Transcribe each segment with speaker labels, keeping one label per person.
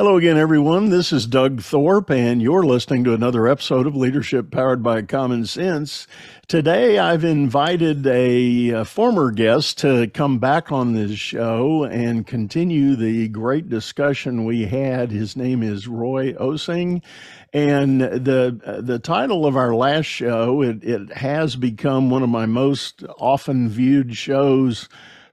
Speaker 1: Hello again, everyone. This is Doug Thorpe, and you're listening to another episode of Leadership Powered by Common Sense. Today, I've invited a, a, former guest to come back on this show and continue the great discussion we had. His name is Roy Osing. And the the title of our last show, it, it has become one of my most often viewed shows,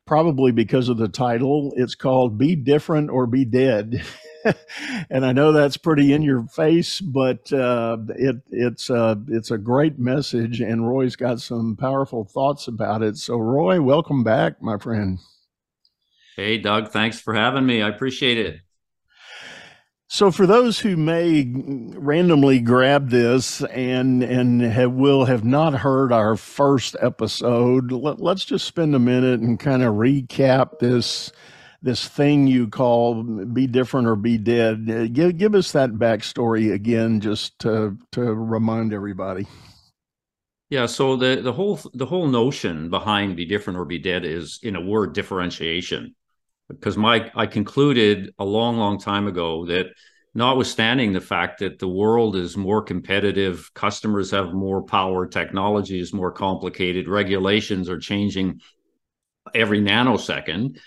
Speaker 1: probably because of the title. It's called Be Different or Be Dead. and I know that's pretty in your face, but uh, it, it's uh, it's a great message, and Roy's got some powerful thoughts about it. So, Roy, welcome back, my friend.
Speaker 2: Hey, Doug, thanks for having me. I appreciate it.
Speaker 1: So, for those who may randomly grab this and and have, will have not heard our first episode, let, let's just spend a minute and kind of recap this this thing you call be different or be dead. Uh, give give us that backstory again, just to to remind everybody.
Speaker 2: Yeah, so the the whole the whole notion behind be different or be dead is in a word differentiation. Because my I concluded a long, long time ago that notwithstanding the fact that the world is more competitive, customers have more power, technology is more complicated, regulations are changing every nanosecond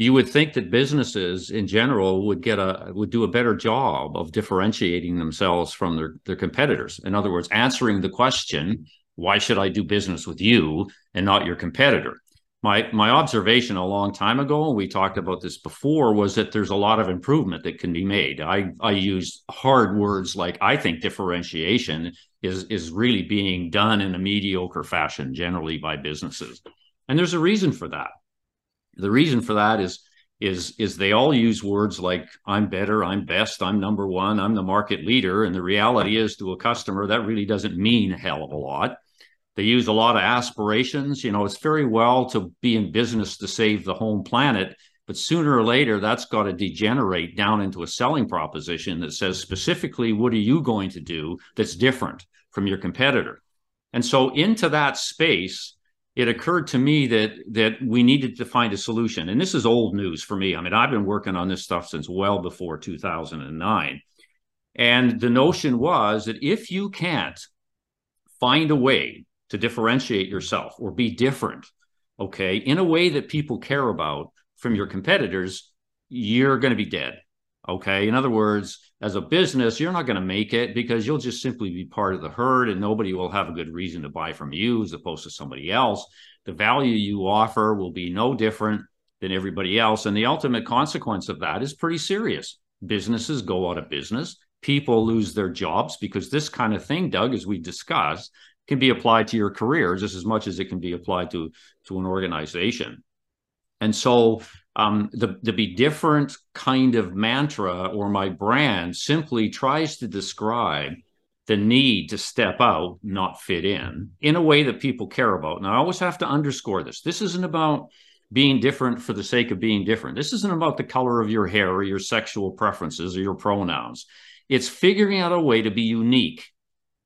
Speaker 2: you would think that businesses in general would get a would do a better job of differentiating themselves from their, their competitors. In other words answering the question why should i do business with you and not your competitor? My my observation a long time ago and we talked about this before was that there's a lot of improvement that can be made. I i use hard words like i think differentiation is is really being done in a mediocre fashion generally by businesses. And there's a reason for that the reason for that is is is they all use words like i'm better i'm best i'm number one i'm the market leader. And the reality is to a customer that really doesn't mean a hell of a lot. They use a lot of aspirations. You know it's very well to be in business to save the home planet but sooner or later that's got to degenerate down into a selling proposition that says specifically what are you going to do that's different from your competitor? And so into that space it occurred to me that that we needed to find a solution. And this is old news for me. I mean i've been working on this stuff since well before 2009 and the notion was that if you can't find a way to differentiate yourself or be different okay in a way that people care about from your competitors you're going to be dead Okay. In other words, as a business, you're not going to make it because you'll just simply be part of the herd and nobody will have a good reason to buy from you as opposed to somebody else. The value you offer will be no different than everybody else. And the ultimate consequence of that is pretty serious. Businesses go out of business, people lose their jobs because this kind of thing, Doug, as we discussed, can be applied to your career just as much as it can be applied to, to an organization. And so um, the, the be different kind of mantra or my brand simply tries to describe the need to step out, not fit in, in a way that people care about. Now, I always have to underscore this. This isn't about being different for the sake of being different. This isn't about the color of your hair or your sexual preferences or your pronouns. It's figuring out a way to be unique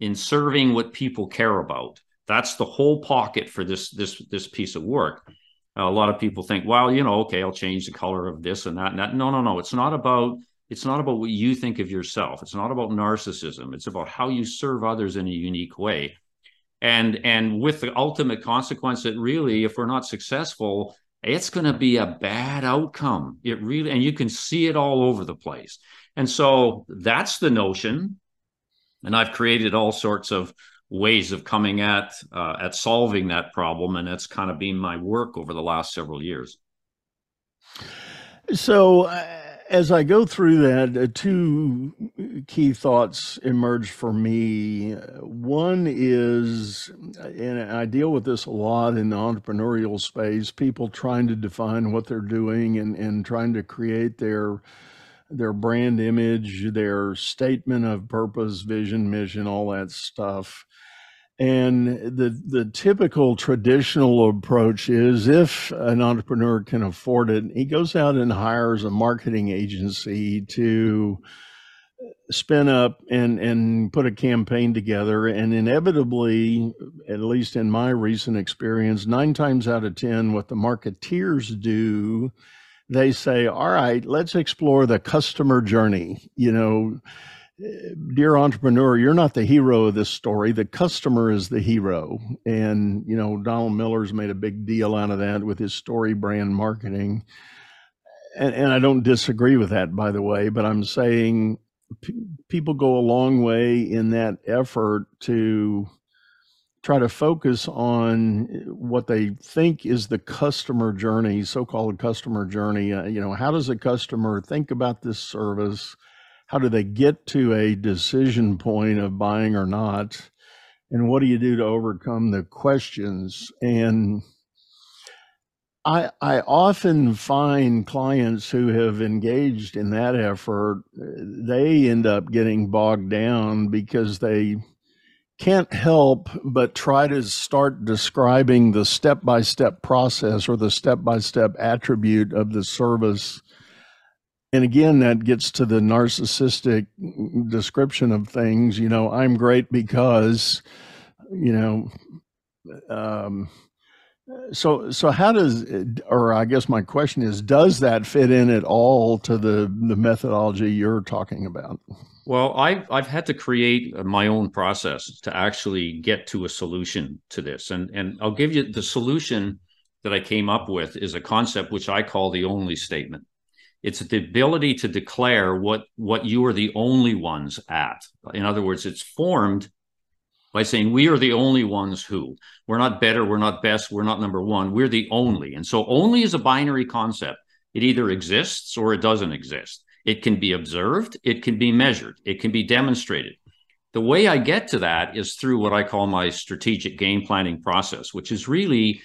Speaker 2: in serving what people care about. That's the whole pocket for this this this piece of work Uh, a lot of people think, well, you know, okay, I'll change the color of this and that and that. No, no, no. It's not about it's not about what you think of yourself. It's not about narcissism. It's about how you serve others in a unique way. And and with the ultimate consequence that really, if we're not successful, it's going to be a bad outcome. It really, and you can see it all over the place. And so that's the notion. And I've created all sorts of ways of coming at uh, at solving that problem, and that's kind of been my work over the last several years.
Speaker 1: So, uh, as I go through that, uh, two key thoughts emerge for me. One is, and I deal with this a lot in the entrepreneurial space, people trying to define what they're doing and, and trying to create their their brand image, their statement of purpose, vision, mission, all that stuff. And the the typical traditional approach is if an entrepreneur can afford it, he goes out and hires a marketing agency to spin up and and put a campaign together. And inevitably at least in my recent experience 9 times out of 10 what the marketeers do they say all right let's explore the customer journey. You know dear entrepreneur you're not the hero of this story the customer is the hero and you know donald miller's made a big deal out of that with his story brand marketing and, and i don't disagree with that by the way but i'm saying people go a long way in that effort to try to focus on what they think is the customer journey, so-called customer journey. Uh, you know, how does a customer think about this service? How do they get to a decision point of buying or not? And what do you do to overcome the questions? And I, I often find clients who have engaged in that effort, they end up getting bogged down because they can't help but try to start describing the step by step process or the step by step attribute of the service. And again, that gets to the narcissistic description of things. You know, I'm great because, you know, um, so, so how does, or I guess my question is, does that fit in at all to the the methodology you're talking about?
Speaker 2: Well, I've I've had to create my own process to actually get to a solution to this, and and I'll give you the solution that I came up with is a concept which I call the only statement. It's the ability to declare what what you are the only ones at. In other words, it's formed by saying we are the only ones who we're not better, we're not best, we're not number one, we're the only. And so only is a binary concept. It either exists or it doesn't exist. It can be observed, it can be measured, it can be demonstrated. The way I get to that is through what I call my strategic game planning process, which is really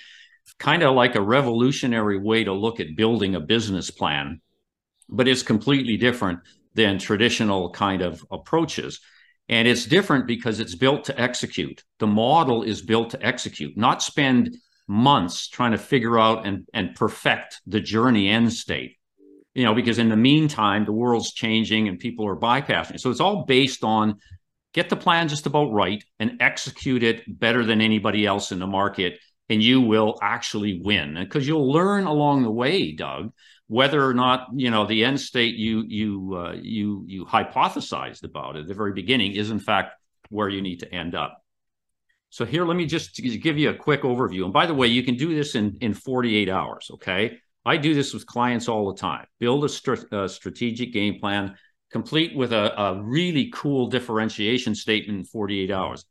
Speaker 2: kind of like a revolutionary way to look at building a business plan, but it's completely different than traditional kind of approaches. And it's different because it's built to execute. The model is built to execute, not spend months trying to figure out and, and perfect the journey end state. You know, because in the meantime, the world's changing and people are bypassing. So it's all based on get the plan just about right and execute it better than anybody else in the market. And you will actually win because you'll learn along the way, Doug, whether or not you know the end state you you uh, you you hypothesized about at the very beginning is in fact where you need to end up. So here, let me just give you a quick overview. And by the way, you can do this in in 48 hours. Okay, I do this with clients all the time. Build a, a strategic game plan, complete with a, a really cool differentiation statement in 48 hours.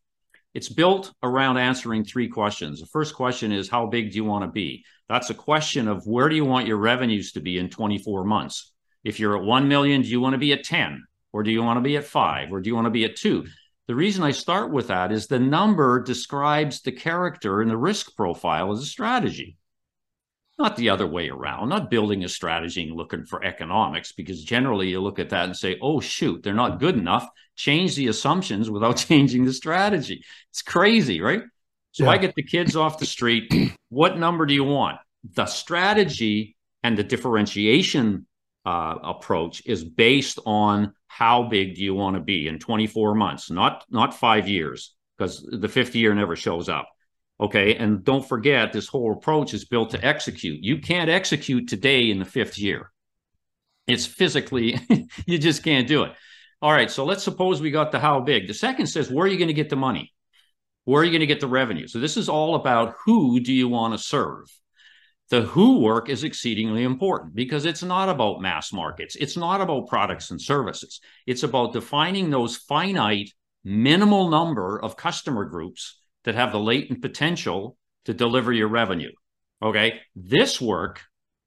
Speaker 2: It's built around answering three questions. The first question is How big do you want to be? That's a question of where do you want your revenues to be in 24 months? If you're at 1 million, do you want to be at 10? Or do you want to be at five? Or do you want to be at two? The reason I start with that is the number describes the character and the risk profile as a strategy not the other way around, not building a strategy and looking for economics, because generally you look at that and say, oh, shoot, they're not good enough. Change the assumptions without changing the strategy. It's crazy, right? So yeah. I get the kids off the street. What number do you want? The strategy and the differentiation uh, approach is based on how big do you want to be in 24 months, not not five years, because the fifth year never shows up. Okay. And don't forget, this whole approach is built to execute. You can't execute today in the fifth year. It's physically, you just can't do it. All right. So let's suppose we got the how big. The second says, where are you going to get the money? Where are you going to get the revenue? So this is all about who do you want to serve? The who work is exceedingly important because it's not about mass markets. It's not about products and services. It's about defining those finite minimal number of customer groups that have the latent potential to deliver your revenue. Okay. This work,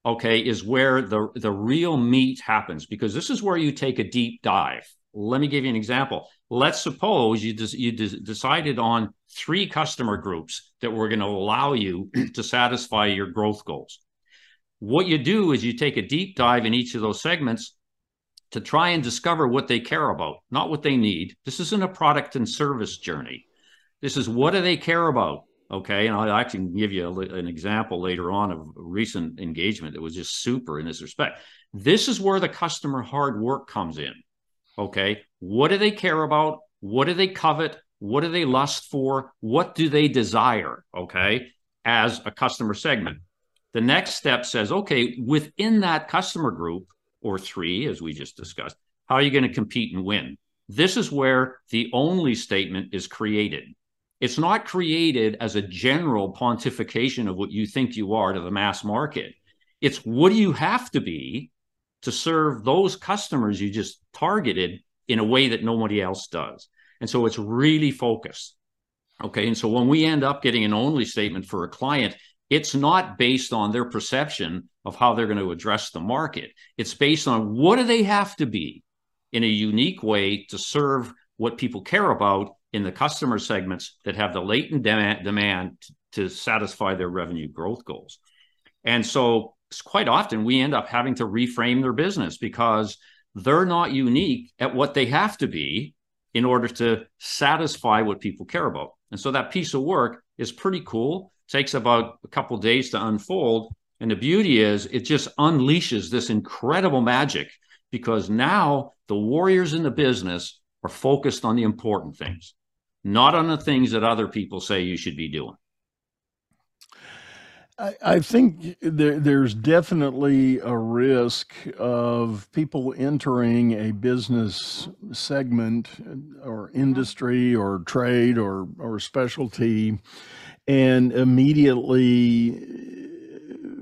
Speaker 2: okay, is where the, the real meat happens because this is where you take a deep dive. Let me give you an example. Let's suppose you, des- you des- decided on three customer groups that were going to allow you to satisfy your growth goals. What you do is you take a deep dive in each of those segments to try and discover what they care about, not what they need. This isn't a product and service journey. This is what do they care about? Okay. And I'll actually give you a, an example later on of recent engagement that was just super in this respect. This is where the customer hard work comes in. Okay. What do they care about? What do they covet? What do they lust for? What do they desire? Okay. As a customer segment. The next step says, okay, within that customer group or three, as we just discussed, how are you going to compete and win? This is where the only statement is created. It's not created as a general pontification of what you think you are to the mass market. It's what do you have to be to serve those customers you just targeted in a way that nobody else does. And so it's really focused. Okay. And so when we end up getting an only statement for a client, it's not based on their perception of how they're going to address the market. It's based on what do they have to be in a unique way to serve what people care about in the customer segments that have the latent demand, demand to satisfy their revenue growth goals. And so quite often we end up having to reframe their business because they're not unique at what they have to be in order to satisfy what people care about. And so that piece of work is pretty cool. takes about a couple days to unfold. And the beauty is it just unleashes this incredible magic because now the warriors in the business are focused on the important things, not on the things that other people say you should be doing.
Speaker 1: I, think there, there's definitely a risk of people entering a business segment or industry or trade or, or specialty and immediately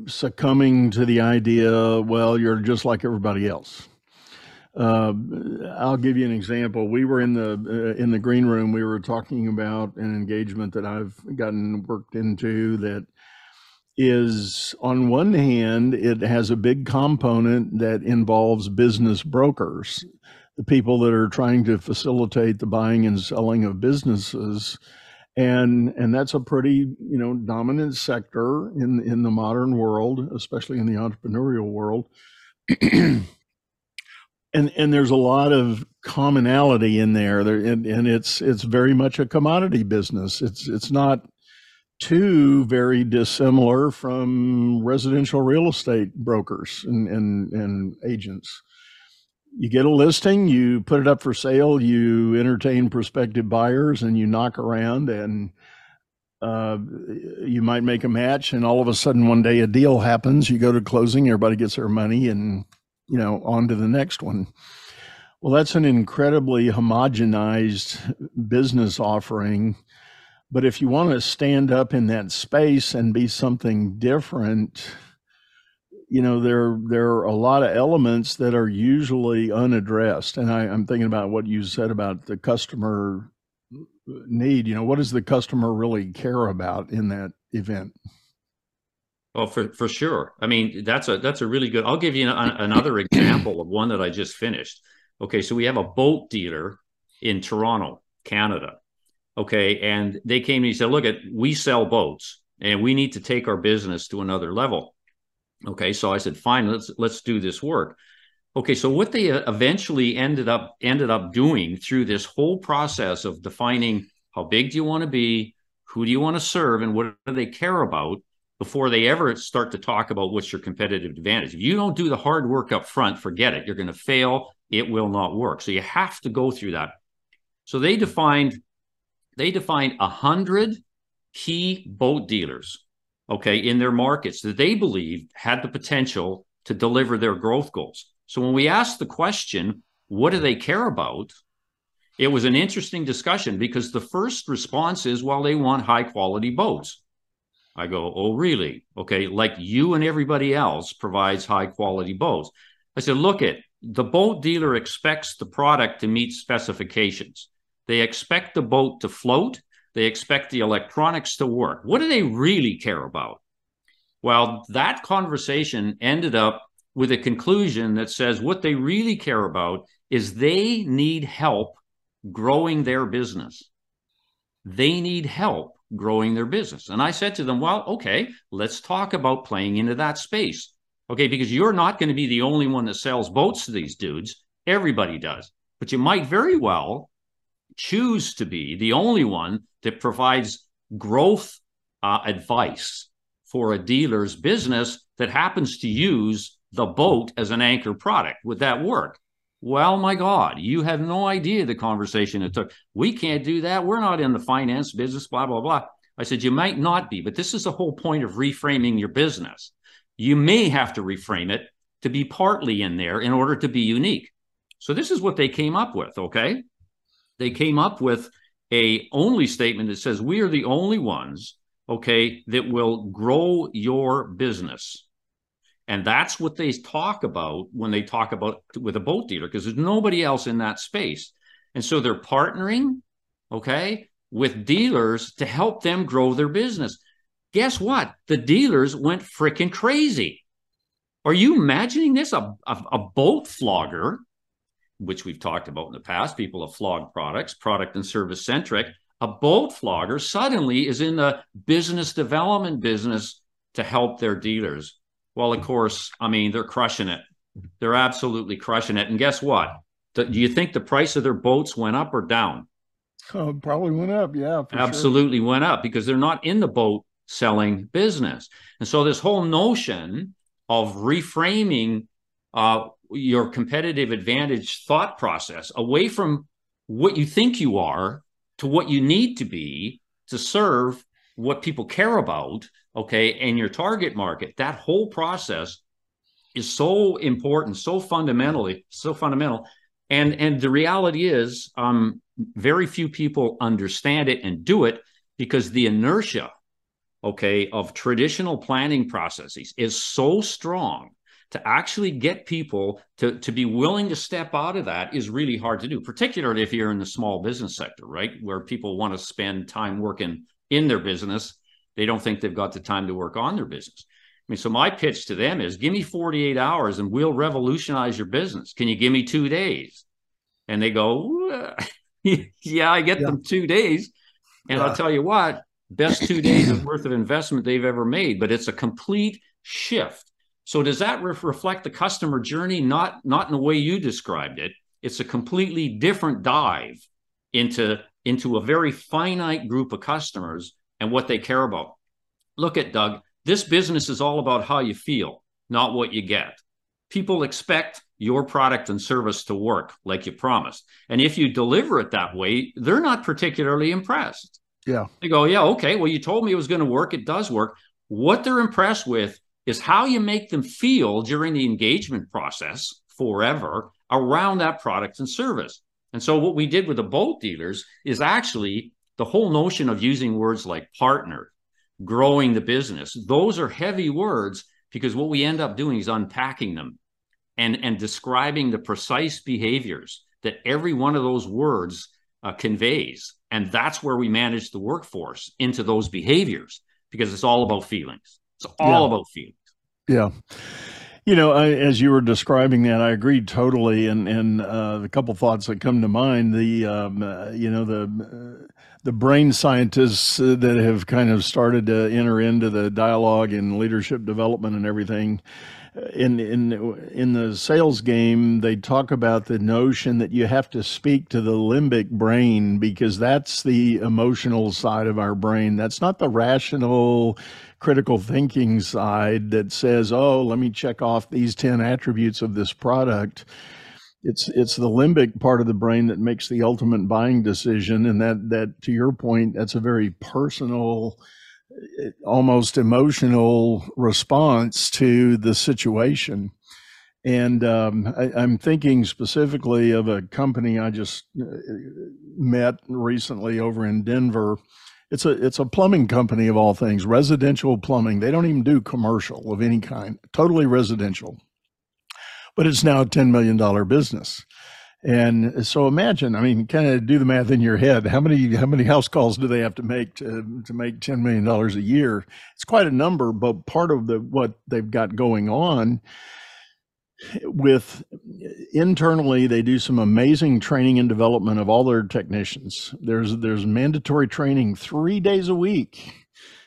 Speaker 1: succumbing to the idea, well, you're just like everybody else. Uh, I'll give you an example. We were in the uh, in the green room. We were talking about an engagement that I've gotten worked into that is on one hand, it has a big component that involves business brokers, the people that are trying to facilitate the buying and selling of businesses. And, and that's a pretty you know dominant sector in in the modern world, especially in the entrepreneurial world. and and there's a lot of commonality in there, there and, and it's it's very much a commodity business. It's it's not too very dissimilar from residential real estate brokers and, and, and agents. You get a listing, you put it up for sale, you entertain prospective buyers, and you knock around, and uh, you might make a match, and all of a sudden one day a deal happens. You go to closing, everybody gets their money, and you know on to the next one. Well, that's an incredibly homogenized business offering but if you want to stand up in that space and be something different, you know there there are a lot of elements that are usually unaddressed. And I, I'm thinking about what you said about the customer need. You know, what does the customer really care about in that event?
Speaker 2: Well, for for sure. I mean, that's a that's a really good. I'll give you an, another example of one that I just finished. Okay, so we have a boat dealer in Toronto, Canada, Okay. And they came to me and said, look, at we sell boats and we need to take our business to another level. Okay. So I said, fine, let's let's do this work. Okay, so what they uh, eventually ended up ended up doing through this whole process of defining how big do you want to be, who do you want to serve, and what do they care about before they ever start to talk about what's your competitive advantage. If you don't do the hard work up front, forget it. You're going to fail. It will not work. So you have to go through that. So they defined they defined a hundred key boat dealers, okay, in their markets that they believed had the potential to deliver their growth goals. So when we asked the question, what do they care about? It was an interesting discussion because the first response is, well, they want high quality boats. I go, oh, really? Okay, like you and everybody else provides high quality boats. I said, look at the boat dealer expects the product to meet specifications. They expect the boat to float. They expect the electronics to work. What do they really care about? Well, that conversation ended up with a conclusion that says what they really care about is they need help growing their business. They need help growing their business. And I said to them, well, okay, let's talk about playing into that space. Okay, because you're not going to be the only one that sells boats to these dudes. Everybody does. But you might very well choose to be the only one that provides growth uh, advice for a dealer's business that happens to use the boat as an anchor product. Would that work? Well, my God, you have no idea the conversation it took. We can't do that. We're not in the finance business, blah, blah, blah. I said, You might not be, but this is the whole point of reframing your business. You may have to reframe it to be partly in there in order to be unique. So this is what they came up with, okay? They came up with a only statement that says we are the only ones, okay, that will grow your business. And that's what they talk about when they talk about with a boat dealer, because there's nobody else in that space. And so they're partnering, okay, with dealers to help them grow their business. Guess what? The dealers went freaking crazy. Are you imagining this? A, a, a, boat flogger, which we've talked about in the past, people have flogged products, product and service centric. A boat flogger suddenly is in the business development business to help their dealers. Well, of course, I mean, they're crushing it. They're absolutely crushing it. And guess what? Do you think the price of their boats went up or down?
Speaker 1: Oh, probably went up. Yeah.
Speaker 2: Absolutely sure. went up because they're not in the boat selling business. And so, this whole notion of reframing uh, your competitive advantage thought process away from what you think you are to what you need to be to serve what people care about, okay, and your target market. That whole process is so important, so fundamentally, so fundamental. And and the reality is, um, very few people understand it and do it because the inertia okay, of traditional planning processes is so strong to actually get people to, to be willing to step out of that is really hard to do, particularly if you're in the small business sector, right? Where people want to spend time working in their business. They don't think they've got the time to work on their business. I mean, so my pitch to them is give me 48 hours and we'll revolutionize your business. Can you give me two days? And they go, yeah, I get yeah. them two days. And yeah. I'll tell you what, best two days of worth of investment they've ever made, but it's a complete shift. So does that re- reflect the customer journey? Not not in the way you described it. It's a completely different dive into into a very finite group of customers and what they care about. Look at Doug. This business is all about how you feel, not what you get. People expect your product and service to work like you promised. And if you deliver it that way, they're not particularly impressed.
Speaker 1: Yeah.
Speaker 2: They go, yeah, okay. Well, you told me it was going to work. It does work. What they're impressed with is how you make them feel during the engagement process forever around that product and service. And so, what we did with the boat dealers is actually the whole notion of using words like partner, growing the business. Those are heavy words because what we end up doing is unpacking them and, and describing the precise behaviors that every one of those words uh, conveys. And that's where we manage the workforce into those behaviors because it's all about feelings. It's all yeah. about feelings.
Speaker 1: Yeah. You know, I, as you were describing that, I agreed totally. And and uh, the couple thoughts that come to mind, the um, uh, you know the uh, the brain scientists uh, that have kind of started to enter into the dialogue and leadership development and everything in in in the sales game they talk about the notion that you have to speak to the limbic brain because that's the emotional side of our brain. That's not the rational critical thinking side that says oh let me check off these 10 attributes of this product. It's it's the limbic part of the brain that makes the ultimate buying decision. And that that to your point that's a very personal almost emotional response to the situation. And um, I, am thinking specifically of a company I just uh, met recently over in Denver. It's a it's a plumbing company of all things, residential plumbing. They don't even do commercial of any kind, totally residential. But it's now a ten million dollar business. And so imagine, I mean, kind of do the math in your head. How many how many house calls do they have to make to to make ten million dollars a year? It's quite a number, but part of the what they've got going on with internally they do some amazing training and development of all their technicians. There's there's mandatory training 3 days a week.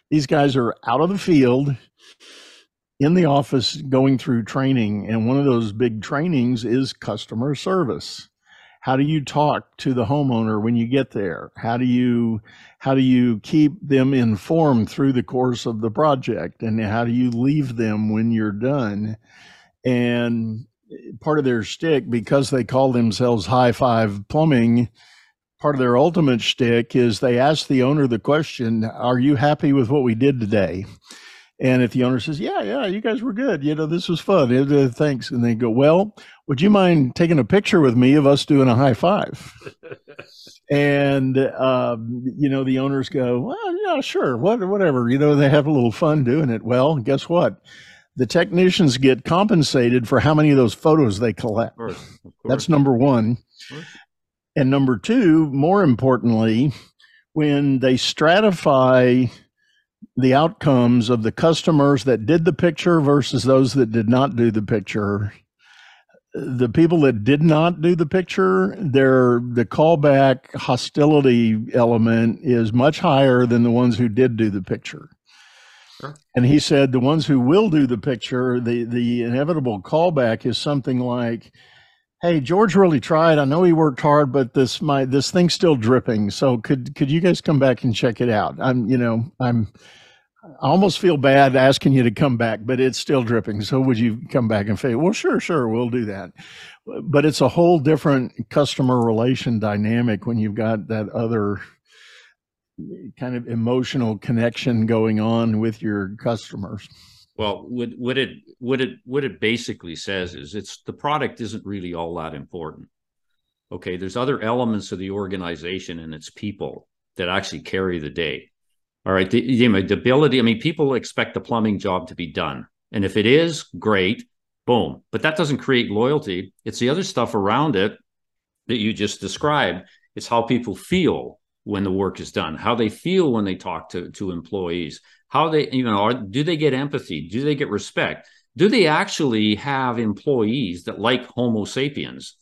Speaker 1: These guys are out of the field in the office going through training, and one of those big trainings is customer service. How do you talk to the homeowner when you get there? How do you how do you keep them informed through the course of the project? And how do you leave them when you're done? And part of their shtick because they call themselves High Five Plumbing. Part of their ultimate shtick is they ask the owner the question, "Are you happy with what we did today?" And if the owner says, "Yeah, yeah, you guys were good. You know, this was fun. Uh, thanks," and they go, "Well, would you mind taking a picture with me of us doing a high five? and um, you know, the owners go, "Well, yeah, sure, what, whatever." You know, they have a little fun doing it. Well, guess what? The technicians get compensated for how many of those photos they collect. Of course, of course. That's number one. And number two, more importantly, when they stratify the outcomes of the customers that did the picture versus those that did not do the picture. The people that did not do the picture their the callback hostility element is much higher than the ones who did do the picture. Sure. and he said the ones who will do the picture the the inevitable callback is something like hey george really tried. I know he worked hard but this my this thing's still dripping. So could could you guys come back and check it out? I'm you know i'm I almost feel bad asking you to come back, but it's still dripping. So would you come back and say, well, sure, sure, we'll do that. But it's a whole different customer relation dynamic when you've got that other kind of emotional connection going on with your customers.
Speaker 2: Well, what, what it what it what it basically says is it's the product isn't really all that important. Okay, there's other elements of the organization and its people that actually carry the day all right. The, the ability, I mean, people expect the plumbing job to be done. And if it is, great, boom. But that doesn't create loyalty. It's the other stuff around it that you just described. It's how people feel when the work is done, how they feel when they talk to, to employees, how they, you know, are, do they get empathy? Do they get respect? Do they actually have employees that like Homo sapiens?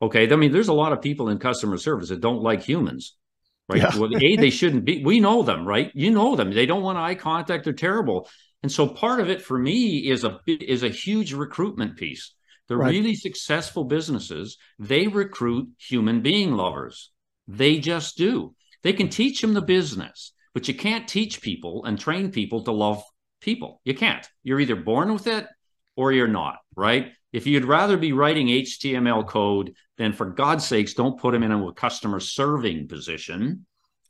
Speaker 2: Okay. I mean, there's a lot of people in customer service that don't like humans right? Yeah. well, a they shouldn't be. We know them, right? You know them. They don't want eye contact. They're terrible. And so part of it for me is a is a huge recruitment piece. The right. really successful businesses they recruit human being lovers. They just do. They can teach them the business, but you can't teach people and train people to love people. You can't. You're either born with it or you're not, right? If you'd rather be writing HTML code, then for God's sakes, don't put them in a customer serving position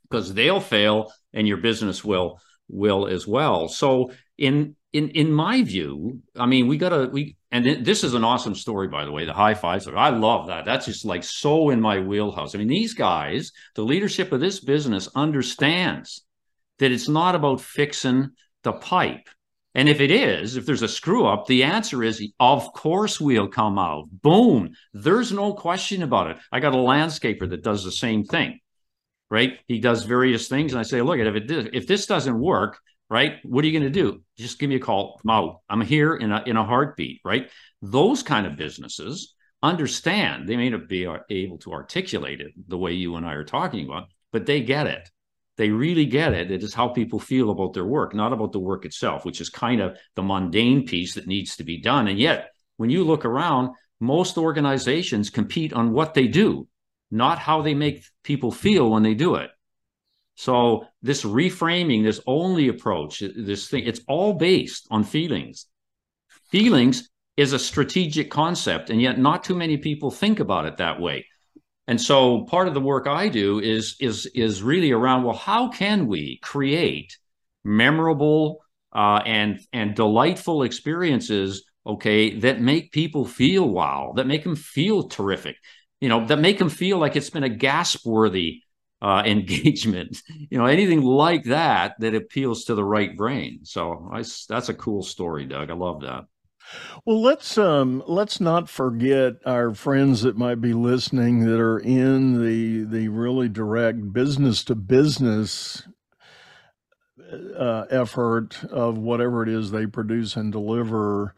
Speaker 2: because they'll fail and your business will will as well. So in in in my view, I mean, we gotta we and this is an awesome story, by the way. The high fives, I love that. That's just like so in my wheelhouse. I mean, these guys, the leadership of this business understands that it's not about fixing the pipe. And if it is, if there's a screw up, the answer is, of course, we'll come out. Boom. There's no question about it. I got a landscaper that does the same thing, right? He does various things. And I say, look, if, it, if this doesn't work, right, what are you going to do? Just give me a call. I'm out. I'm here in a, in a heartbeat, right? Those kind of businesses understand. They may not be able to articulate it the way you and I are talking about, but they get it they really get it. It is how people feel about their work, not about the work itself, which is kind of the mundane piece that needs to be done. And yet, when you look around, most organizations compete on what they do, not how they make people feel when they do it. So this reframing, this only approach, this thing, it's all based on feelings. Feelings is a strategic concept, and yet not too many people think about it that way. And so part of the work I do is is is really around well, how can we create memorable uh, and and delightful experiences, okay, that make people feel wow, that make them feel terrific, you know, that make them feel like it's been a gasp worthy uh, engagement, you know, anything like that that appeals to the right brain. So I, that's a cool story, Doug. I love that.
Speaker 1: Well, let's um, let's not forget our friends that might be listening that are in the the really direct business to business uh, effort of whatever it is they produce and deliver.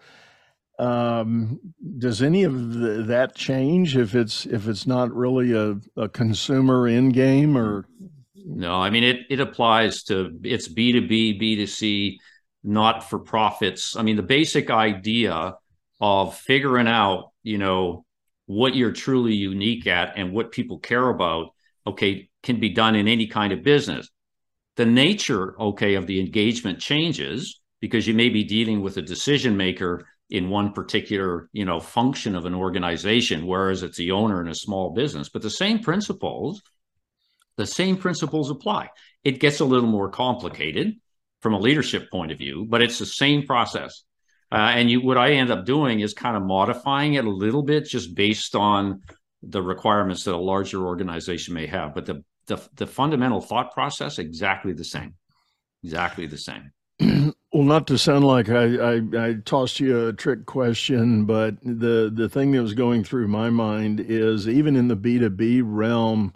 Speaker 1: Um, does any of the, that change if it's if it's not really a, a consumer in game or?
Speaker 2: No, I mean it. It applies to it's B two B, B two C not for profits. I mean, the basic idea of figuring out, you know, what you're truly unique at and what people care about, okay, can be done in any kind of business. The nature, okay, of the engagement changes because you may be dealing with a decision maker in one particular you know function of an organization whereas it's the owner in a small business but the same principles the same principles apply it gets a little more complicated from a leadership point of view but it's the same process. Uh, and you what i end up doing is kind of modifying it a little bit just based on the requirements that a larger organization may have but the the, the fundamental thought process exactly the same exactly the same.
Speaker 1: Well, not to sound like I, I, I, tossed you a trick question, but the, the thing that was going through my mind is even in the B2B realm,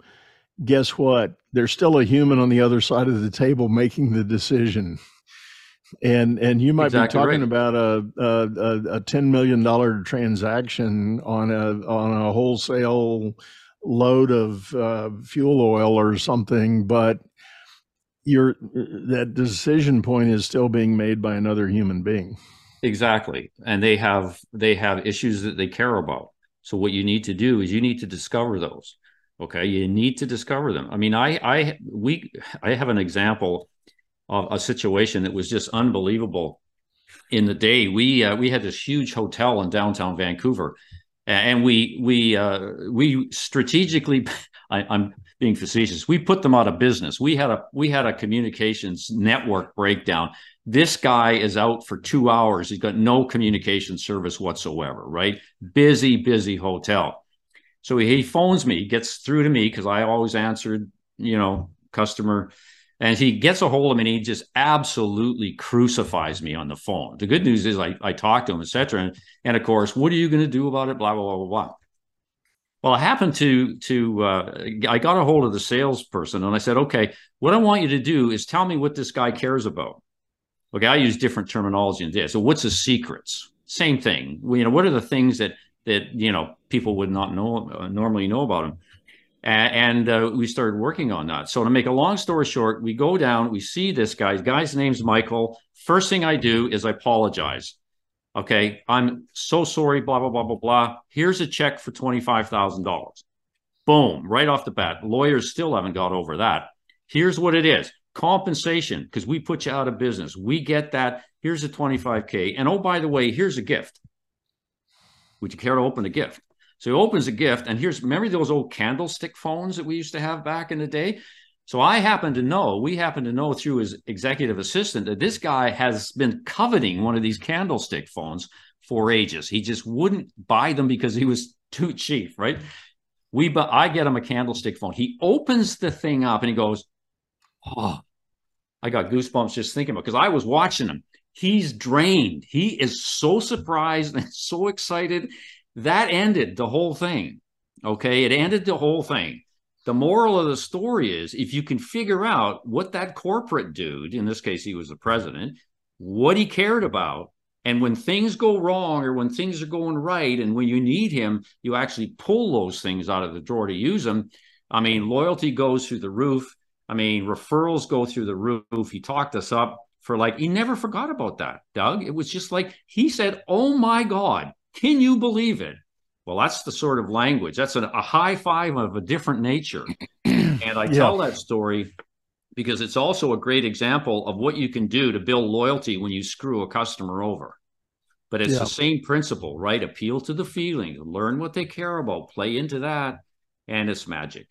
Speaker 1: guess what? There's still a human on the other side of the table making the decision. And and you might exactly be talking right. about a, a, a ten million dollar transaction on a on a wholesale load of uh, fuel oil or something, but your that decision point is still being made by another human being
Speaker 2: exactly and they have they have issues that they care about so what you need to do is you need to discover those okay you need to discover them i mean i i we i have an example of a situation that was just unbelievable in the day we uh, we had this huge hotel in downtown vancouver and we we uh, we strategically I, i'm being facetious. We put them out of business. We had a we had a communications network breakdown. This guy is out for two hours. He's got no communication service whatsoever. Right, busy, busy hotel. So he phones me, gets through to me because I always answered, you know, customer, and he gets a hold of me and he just absolutely crucifies me on the phone. The good news is I I talked to him, etc. And, and of course, what are you going to do about it? Blah blah blah blah blah. Well, I happened to to uh, I got a hold of the salesperson and I said, okay, what I want you to do is tell me what this guy cares about. Okay, I use different terminology in this. So, what's his secrets? Same thing. You know, what are the things that that you know people would not know uh, normally know about him? And, uh, we started working on that. So, to make a long story short, we go down, we see this guy. The guy's name's Michael. First thing I do is I apologize. Okay, I'm so sorry, blah, blah, blah, blah, blah. Here's a check for $25,000. Boom, right off the bat. Lawyers still haven't got over that. Here's what it is compensation, because we put you out of business. We get that. Here's a 25K. And oh, by the way, here's a gift. Would you care to open a gift? So he opens a gift, and here's remember those old candlestick phones that we used to have back in the day? So I happen to know, we happen to know through his executive assistant that this guy has been coveting one of these candlestick phones for ages. He just wouldn't buy them because he was too cheap, right? We but I get him a candlestick phone. He opens the thing up and he goes, "Oh, I got goosebumps just thinking about because I was watching him. He's drained. He is so surprised and so excited. That ended the whole thing. Okay, it ended the whole thing the moral of the story is if you can figure out what that corporate dude, in this case, he was the president, what he cared about, and when things go wrong or when things are going right, and when you need him, you actually pull those things out of the drawer to use them. I mean, loyalty goes through the roof. I mean, referrals go through the roof. He talked us up for like, he never forgot about that, Doug. It was just like, he said, Oh my God, can you believe it? Well, that's the sort of language. That's a, a high five of a different nature. and I tell that story because it's also a great example of what you can do to build loyalty when you screw a customer over. But it's yeah. the same principle, right? Appeal to the feeling, learn what they care about, play into that, and it's magic.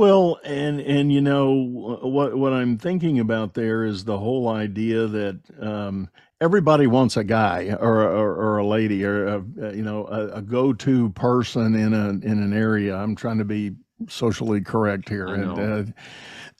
Speaker 1: Well, and and you know what what I'm thinking about there is the whole idea that um, everybody wants a guy or or, or a lady or a, you know a, a go to person in a in an area. I'm trying to be socially correct here, and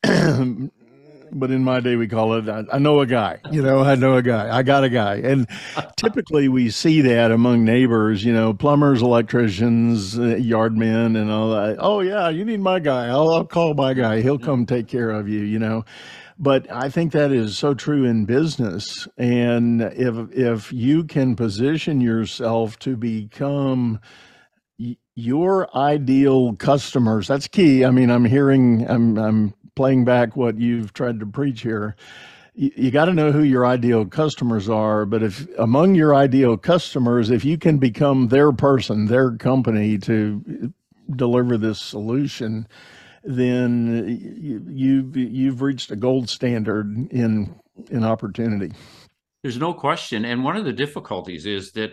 Speaker 1: uh, but in my day we call it I, I, know a guy you know i know a guy i got a guy. And typically we see that among neighbors you know plumbers electricians uh, yardmen and all that. Oh yeah you need my guy. I'll, I'll call my guy. He'll come take care of you you know. But I think that is so true in business. And if if you can position yourself to become your ideal customers, that's key. I mean, I'm hearing, I'm I'm playing back what you've tried to preach here. You, got to know who your ideal customers are. But if among your ideal customers, if you can become their person, their company to deliver this solution, then you, you've you've reached a gold standard in in opportunity.
Speaker 2: There's no question. And one of the difficulties is that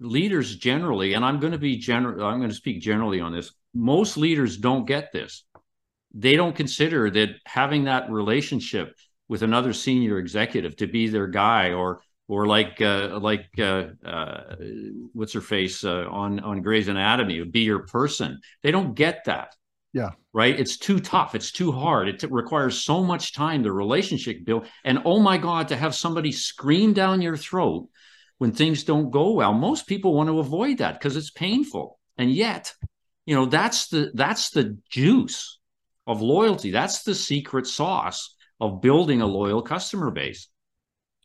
Speaker 2: leaders generally, and I'm going to be general, I'm going to speak generally on this. Most leaders don't get this. They don't consider that having that relationship with another senior executive to be their guy or or like uh, like uh, uh, what's her face uh, on on Grey's Anatomy, be your person. They don't get that.
Speaker 1: Yeah.
Speaker 2: Right. It's too tough. It's too hard. It t- requires so much time. The relationship build, and oh my God, to have somebody scream down your throat when things don't go well. Most people want to avoid that because it's painful. And yet, you know, that's the that's the juice of loyalty. That's the secret sauce of building a loyal customer base.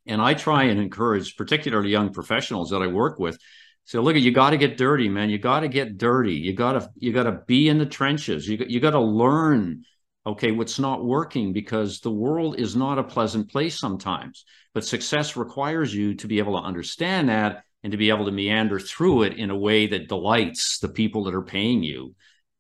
Speaker 2: And I try and encourage, particularly young professionals that I work with, so look you got to get dirty, man. You got to get dirty. You got to you got to be in the trenches. You you got to learn okay what's not working because the world is not a pleasant place sometimes. But success requires you to be able to understand that and to be able to meander through it in a way that delights the people that are paying you.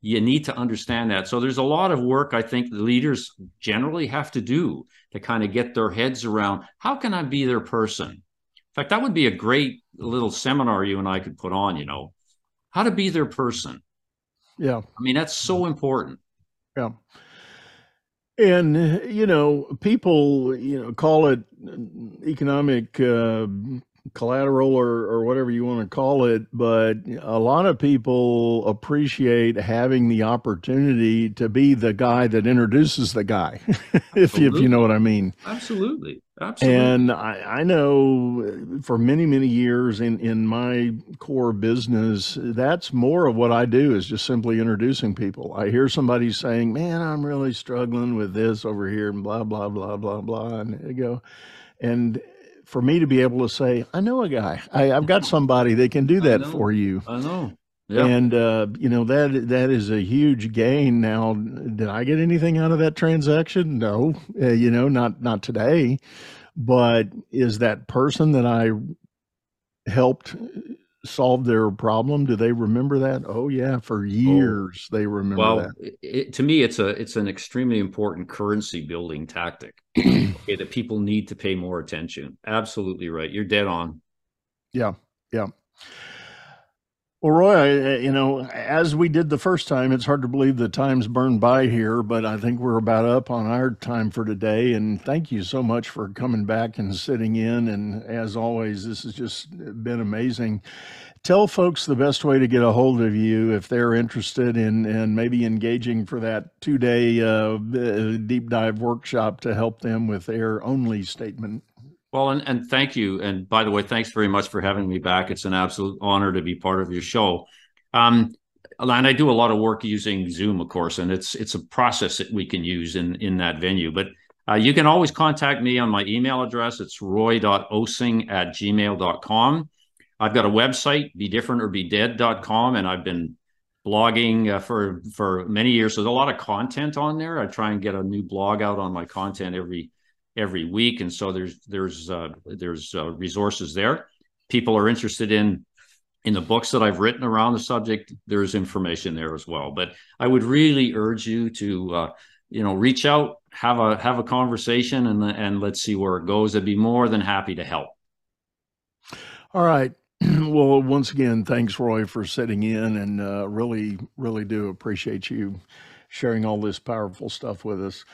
Speaker 2: You need to understand that. So there's a lot of work I think leaders generally have to do to kind of get their heads around how can I be their person? In fact, that would be a great little seminar you and I could put on, you know, how to be their person.
Speaker 1: Yeah.
Speaker 2: I mean, that's so important.
Speaker 1: Yeah. And, you know, people, you know, call it economic uh, collateral or, or whatever you want to call it, but a lot of people appreciate having the opportunity to be the guy that introduces the guy, if, you, if you know what I mean.
Speaker 2: Absolutely. Absolutely.
Speaker 1: And I, I know for many, many years in, in my core business, that's more of what I do is just simply introducing people. I hear somebody saying, Man, I'm really struggling with this over here and blah, blah, blah, blah, blah. And they go, and for me to be able to say, I know a guy, I, have got somebody that can do that for you.
Speaker 2: I know.
Speaker 1: Yeah. And uh, you know that that is a huge gain. Now, did I get anything out of that transaction? No, uh, you know, not not today. But is that person that I helped solve their problem? Do they remember that? Oh yeah, for oh. years oh, they remember well, that.
Speaker 2: It, to me, it's a it's an extremely important currency building tactic okay, that people need to pay more attention. Absolutely right. You're dead on.
Speaker 1: Yeah, yeah. Well, Roy, you know, as we did the first time, it's hard to believe the time's burned by here, but I think we're about up on our time for today. And thank you so much for coming back and sitting in. And as always, this has just been amazing. Tell folks the best way to get a hold of you if they're interested in, in maybe engaging for that two day uh, deep dive workshop to help them with their only statement.
Speaker 2: Well, and, and thank you. And by the way, thanks very much for having me back. It's an absolute honor to be part of your show. Um, and I do a lot of work using Zoom, of course, and it's it's a process that we can use in in that venue. But uh, you can always contact me on my email address. It's roy.osing at gmail.com. I've got a website, be different or be dead.com, and I've been blogging uh, for for many years. So there's a lot of content on there. I try and get a new blog out on my content every every week, and so there's there's uh, there's uh, resources there. People are interested in in the books that I've written around the subject. There's information there as well. But I would really urge you to uh, you know reach out, have a have a conversation, and and let's see where it goes. I'd be more than happy to help.
Speaker 1: All right. Well, once again, thanks, Roy, for sitting in, and uh, really, really do appreciate you sharing all this powerful stuff with us.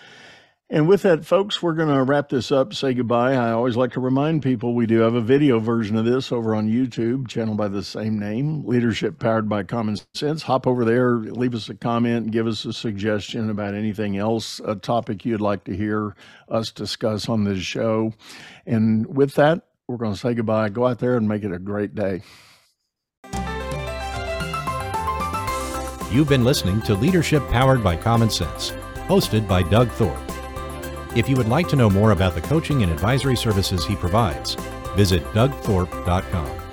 Speaker 1: And with that, folks, we're going to wrap this up, say goodbye. I always like to remind people we do have a video version of this over on YouTube, channel by the same name, Leadership Powered by Common Sense. Hop over there, leave us a comment, give us a suggestion about anything else, a topic you'd like to hear us discuss on this show. And with that, we're going to say goodbye. Go out there and make it a great day.
Speaker 3: You've been listening to Leadership Powered by Common Sense, hosted by Doug Thorpe. If you would like to know more about the coaching and advisory services he provides, visit dougthorpe.com.